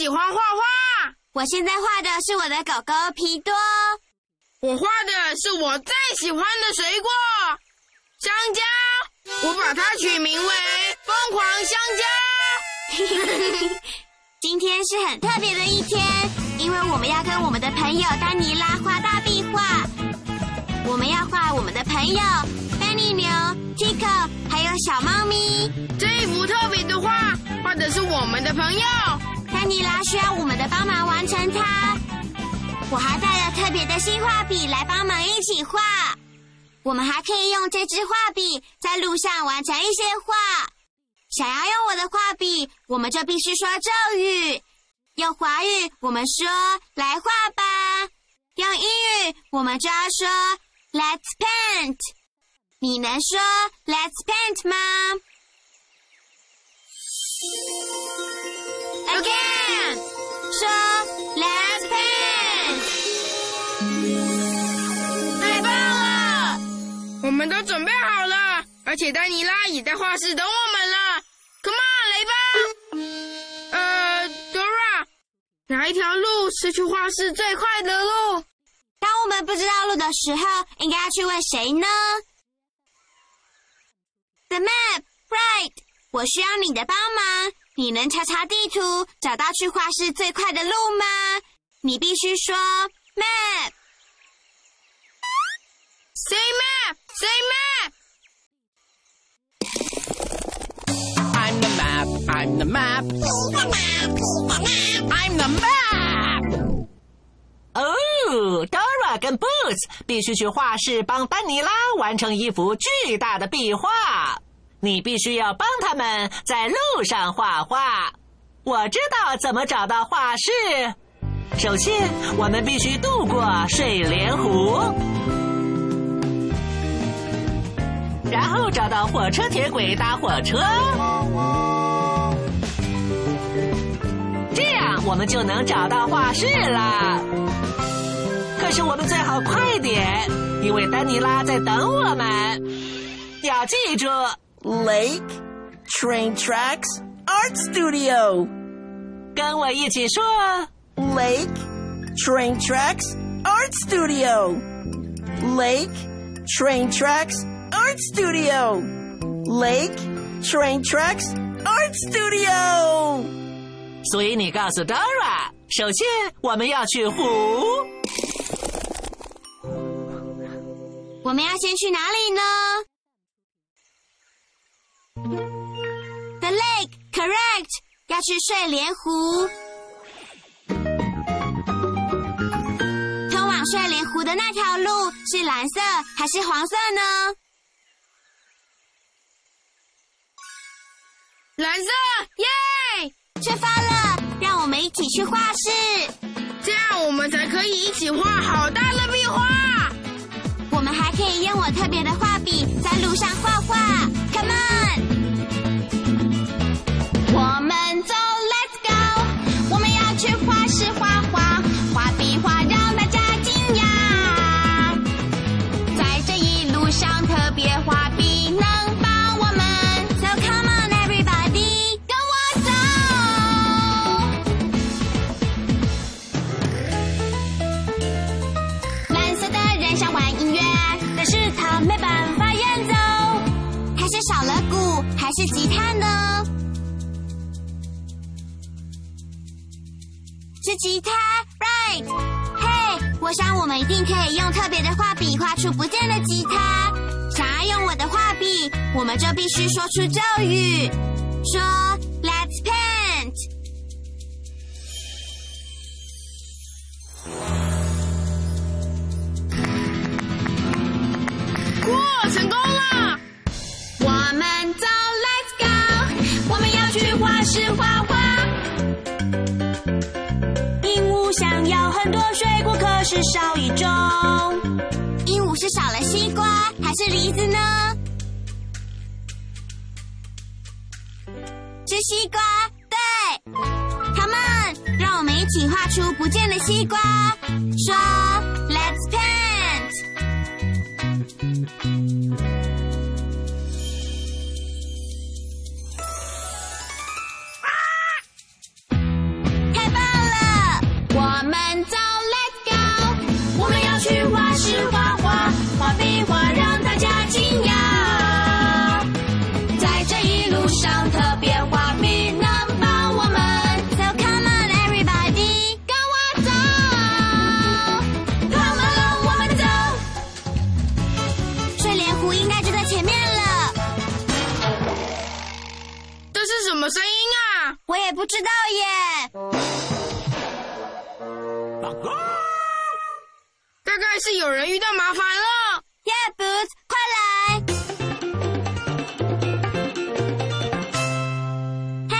喜欢画画。我现在画的是我的狗狗皮多。我画的是我最喜欢的水果香蕉。我把它取名为疯狂香蕉。今天是很特别的一天，因为我们要跟我们的朋友丹尼拉画大壁画。我们要画我们的朋友丹尼牛、Tico 还有小猫咪。这一幅特别的画，画的是我们的朋友安尼拉，需要我们的帮忙完成它。我还带了特别的新画笔来帮忙一起画。我们还可以用这支画笔在路上完成一些画。想要用我的画笔，我们就必须说咒语。用华语，我们说“来画吧”；用英语，我们就要说 “Let's paint”。你能说 “Let's paint” 吗？Again，说 Let's paint，太棒了！我们都准备好了，而且丹尼拉也在画室等我们了。Come on，来吧！呃，Dora，哪一条路是去画室最快的路？当我们不知道路的时候，应该要去问谁呢？The map，right？我需要你的帮忙。你能查查地图，找到去画室最快的路吗？你必须说 map。Say map, say map. I'm the map, I'm the map. I'm the map. 哦，Dora 跟 Boots 必须去画室帮丹尼拉完成一幅巨大的壁画。你必须要帮他们在路上画画。我知道怎么找到画室。首先，我们必须渡过睡莲湖，然后找到火车铁轨搭火车，这样我们就能找到画室了。可是我们最好快点，因为丹尼拉在等我们。要记住。Lake Train Tracks Art Studio，跟我一起说。Lake Train Tracks Art Studio。Lake Train Tracks Art Studio。Lake Train Tracks Art Studio。所以你告诉 Dora，首先我们要去湖。我们要先去哪里呢 ？The lake, correct. 要去睡莲湖。通往睡莲湖的那条路是蓝色还是黄色呢？蓝色，耶！出发了，让我们一起去画室，这样我们才可以一起画好大的壁画。可以用我特别的画笔在路上画画。Come on！是吉他，right？嘿，我想我们一定可以用特别的画笔画出不见的吉他。想要用我的画笔，我们就必须说出咒语，说吃西瓜，对。糖们让我们一起画出不见的西瓜。说，Let's paint。声音啊？我也不知道耶。大概是有人遇到麻烦了。Yeah, Boots，快来！嘿，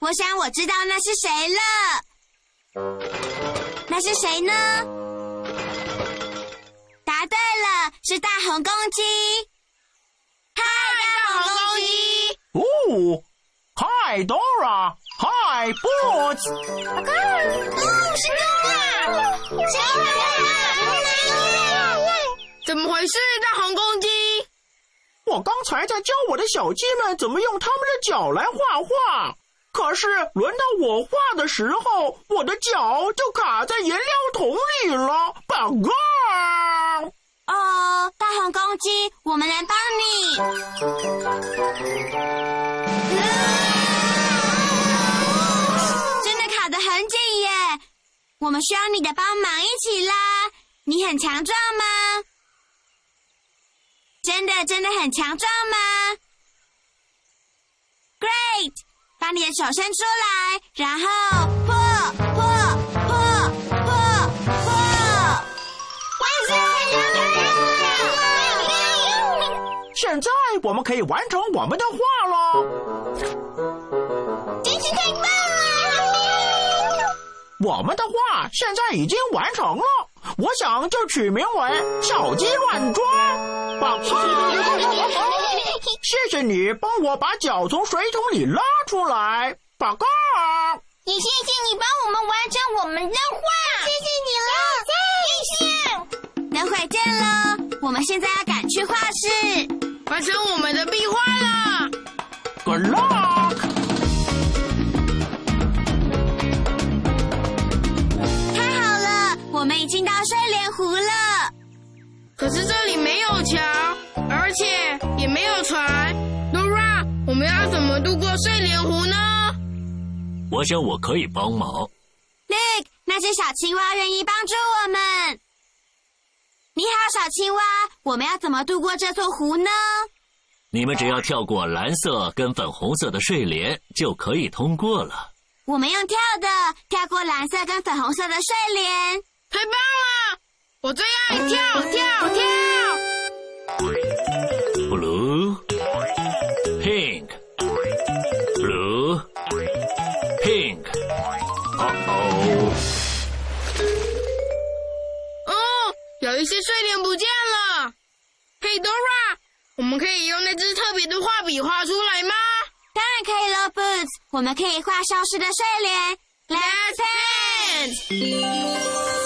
我想我知道那是谁了。那是谁呢？答对了，是大红公鸡。，Hi Dora，Hi Boots，哦，是狗啊！小怎么回事，大红公鸡？我刚才在教我的小鸡们怎么用他们的脚来画画，可是轮到我画的时候，我的脚就卡在颜料桶里了，报告！哦，大红公鸡，我们来帮你。我们需要你的帮忙，一起拉。你很强壮吗？真的真的很强壮吗？Great！把你的手伸出来，然后破破破破破。现在我们可以完成我们的画了。真是太棒！我们的画现在已经完成了，我想就取名为《小鸡乱抓》。报告！谢谢你帮我把脚从水桶里拉出来。报告！也谢谢你帮我们完成我们的画，谢谢你了，谢谢。等会见喽，我们现在要赶去画室。完成我们的壁画了。Good luck！已经到睡莲湖了。可是这里没有桥，而且也没有船。Nora，我们要怎么渡过睡莲湖呢？我想我可以帮忙。Nick，那只小青蛙愿意帮助我们。你好，小青蛙，我们要怎么渡过这座湖呢？你们只要跳过蓝色跟粉红色的睡莲，就可以通过了。我们用跳的，跳过蓝色跟粉红色的睡莲。太棒了！我最爱跳跳跳。Blue, pink, blue, pink. 哦哦，哦，有一些睡莲不见了。嘿，Dora，我们可以用那支特别的画笔画出来吗当然可以了，Boots，我们可以画消失的睡莲。Let's paint，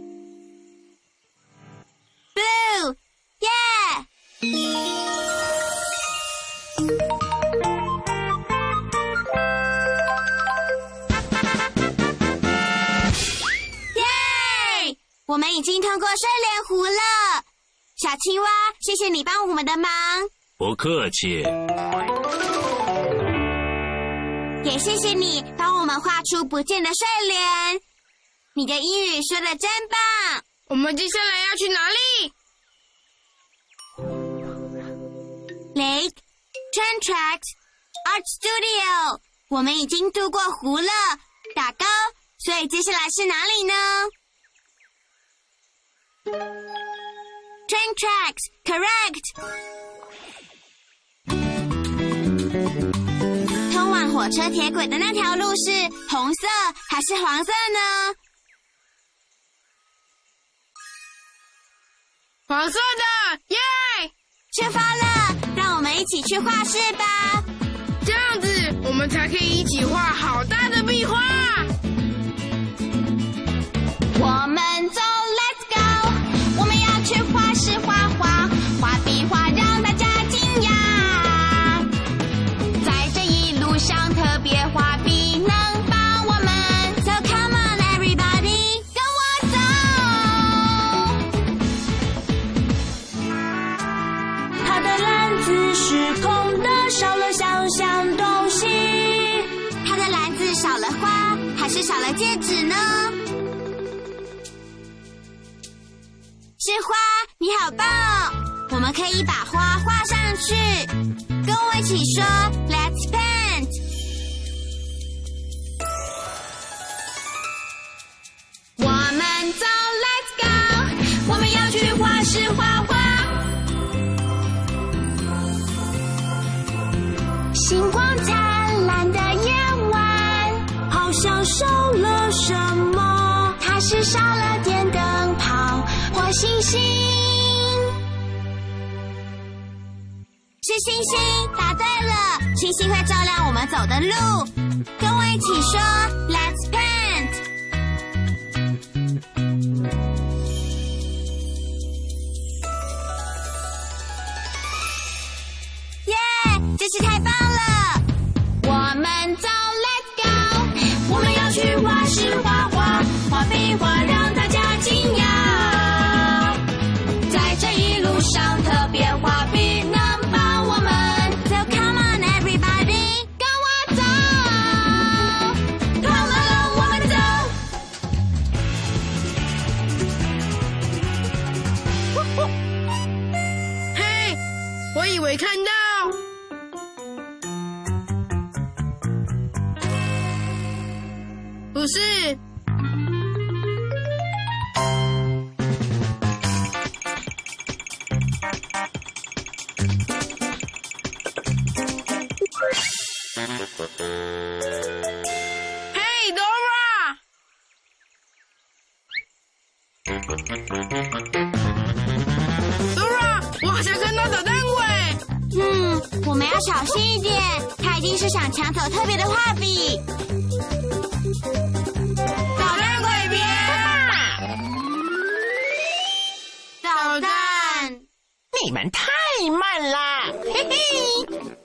？Blue，耶！耶！我们已经通过睡莲湖了。小青蛙，谢谢你帮我们的忙，不客气。也谢谢你帮我们画出不见的睡莲。你的英语说的真棒。我们接下来要去哪里？Lake Train Tracks Art Studio，我们已经渡过湖了，打勾。所以接下来是哪里呢？Train Tracks correct。通往火车铁轨的那条路是红色还是黄色呢？黄色的，耶！出发了，让我们一起去画室吧。这样子我们才可以一起画好大的壁画。我们可以把花画上去，跟我一起说，Let's paint。我们走，Let's go！我们要去画室画画。星光灿烂的夜晚，好像少了什么？它是少了点灯泡或星星。是星星，答对了，星星会照亮我们走的路。跟我一起说来定是想抢走特别的画笔。捣蛋鬼别！捣蛋，你们太慢啦！嘿嘿，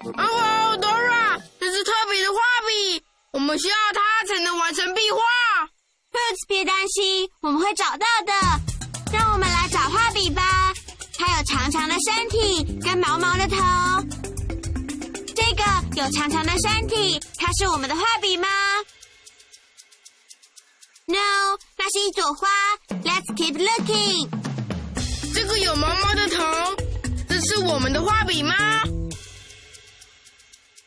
哦哦，Dora，这是特别的画笔，我们需要它才能完成壁画。Boots，别担心，我们会找到的。让我们来找画笔吧。它有长长的身体跟毛毛的头。这个有长长的身体，它是我们的画笔吗？No，那是一朵花。Let's keep looking。这个有毛毛的头，这是我们的画笔吗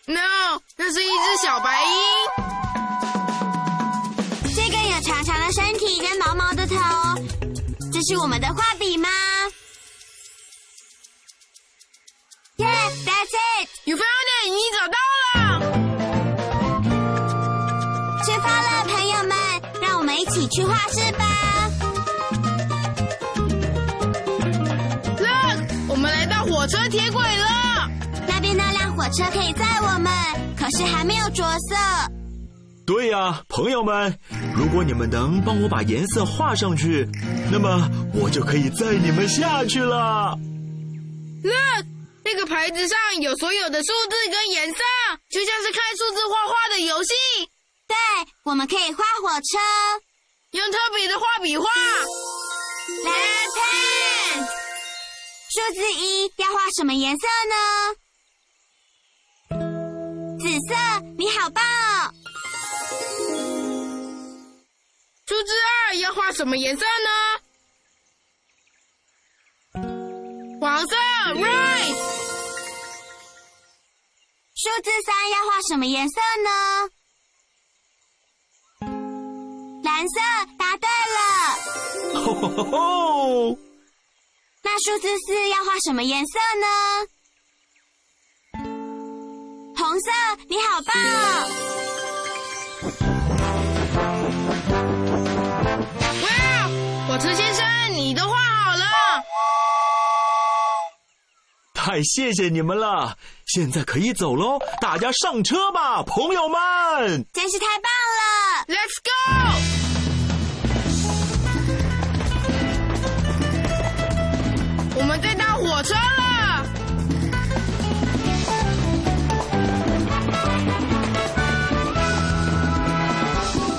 ？No，那是一只小白鹰。这个有长长的身体跟毛毛的头，这是我们的画笔吗？Yeah，that's it。You found 你找到了。出发了，朋友们，让我们一起去画室吧。Look，我们来到火车铁轨了。那边那辆火车可以载我们，可是还没有着色。对呀、朋友们，如果你们能帮我把颜色画上去，那么我就可以载你们下去了。那那个牌子上有所有的数字跟颜色，就像是看数字画画的游戏。对，我们可以画火车，用特别的画笔画。蓝 pen，数字一要画什么颜色呢？紫色，你好棒哦！数字二要画什么颜色呢？黄色，right。数字三要画什么颜色呢？蓝色，答对了。吼吼吼吼！那数字四要画什么颜色呢？红色，你好棒哦！哇，火车先生，你都画太谢谢你们了，现在可以走喽，大家上车吧，朋友们！真是太棒了！Let's go！我们在搭火车了。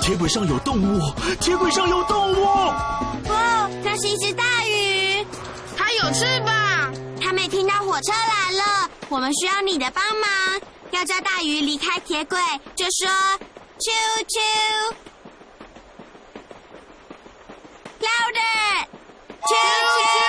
铁轨上有动物，铁轨上有动物！不，那是一只大鱼，它有翅膀。阿妹听到火车来了，我们需要你的帮忙。要叫大鱼离开铁轨，就说“啾啾 ”，louder，啾啾。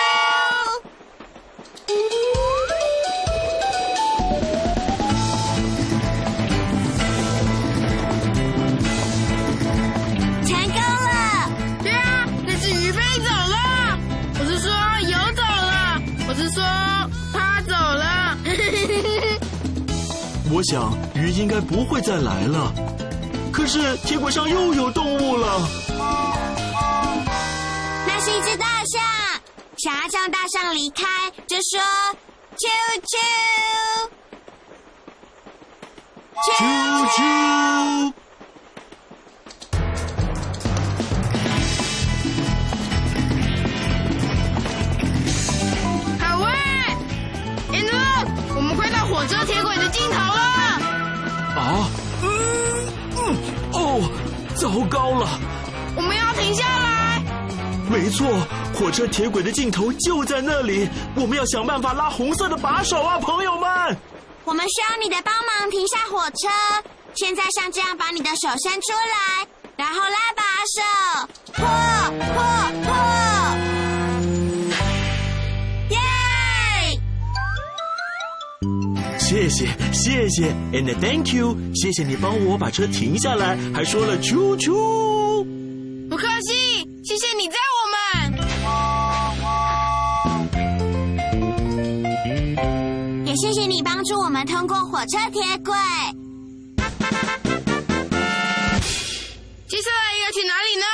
我想鱼应该不会再来了，可是铁轨上又有动物了。那是一只大象，想要让大象离开，就说“啾啾”，啾啾！好喂 a n d look，我们快到火车铁轨糟糕了！我们要停下来。没错，火车铁轨的尽头就在那里，我们要想办法拉红色的把手啊，朋友们！我们需要你的帮忙停下火车。现在像这样把你的手伸出来，然后拉把手，破破破！谢谢谢谢，and thank you，谢谢你帮我把车停下来，还说了啾啾。不客气，谢谢你载我们。也谢谢你帮助我们通过火车铁轨。接下来要去哪里呢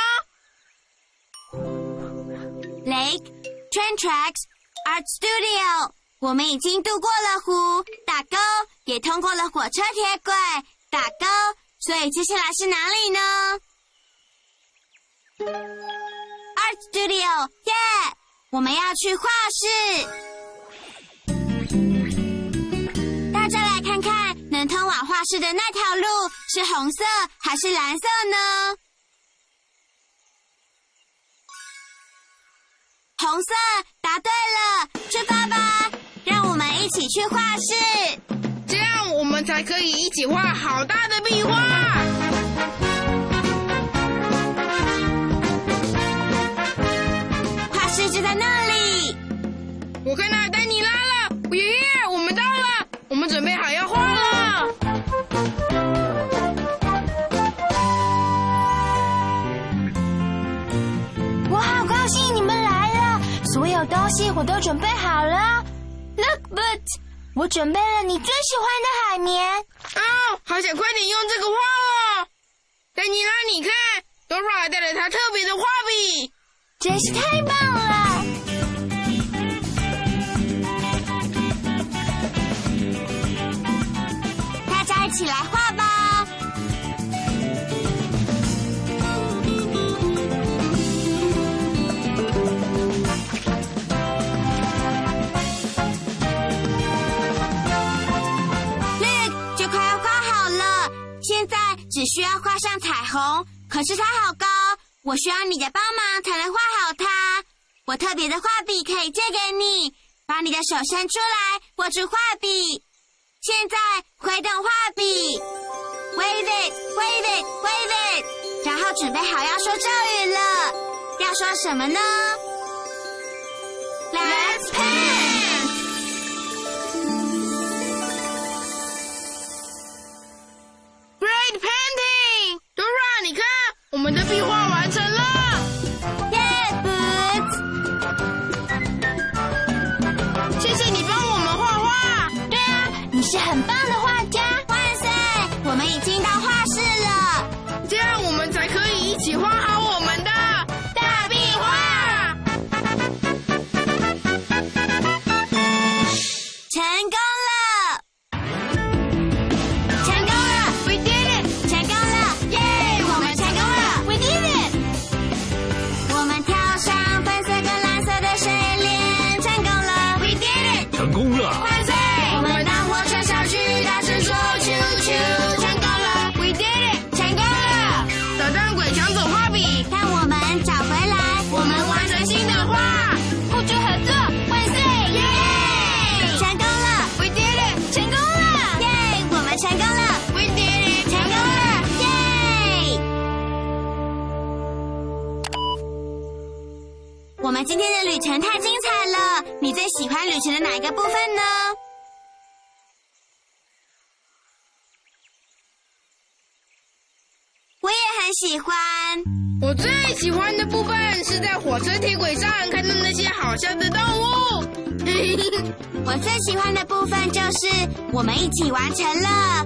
？Lake Train Tracks Art Studio，我们已经渡过了湖，打勾，也通过了火车铁轨，打勾。所以接下来是哪里呢？Art Studio，耶！我们要去画室。大家来看看，能通往画室的那条路是红色还是蓝色呢？红色，答对了，出发吧！让我们一起去画室。这样我们才可以一起画好大的壁画。画室就在那里。我看到丹尼拉了，爷爷，我们到了，我们准备好要画了。我好高兴你们来了，所有东西我都准备好了。Look, but 我准备了你最喜欢的海绵。啊、好想快点用这个画哦！丹尼拉，你看，Dora 还带了他特别的画笔。真是太棒了！大家一起来画只需要画上彩虹，可是它好高，我需要你的帮忙才能画好它。我特别的画笔可以借给你，把你的手伸出来，握住画笔。现在挥动画笔，wave it，wave it，wave it，然后准备好要说咒语了。要说什么呢我们今天的旅程太精彩了，你最喜欢旅程的哪一个部分呢？我也很喜欢。我最喜欢的部分是在火车铁轨上看到那些好笑的动物。我最喜欢的部分就是我们一起完成了。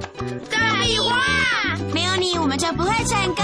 大壁画没有你，我们就不会成功。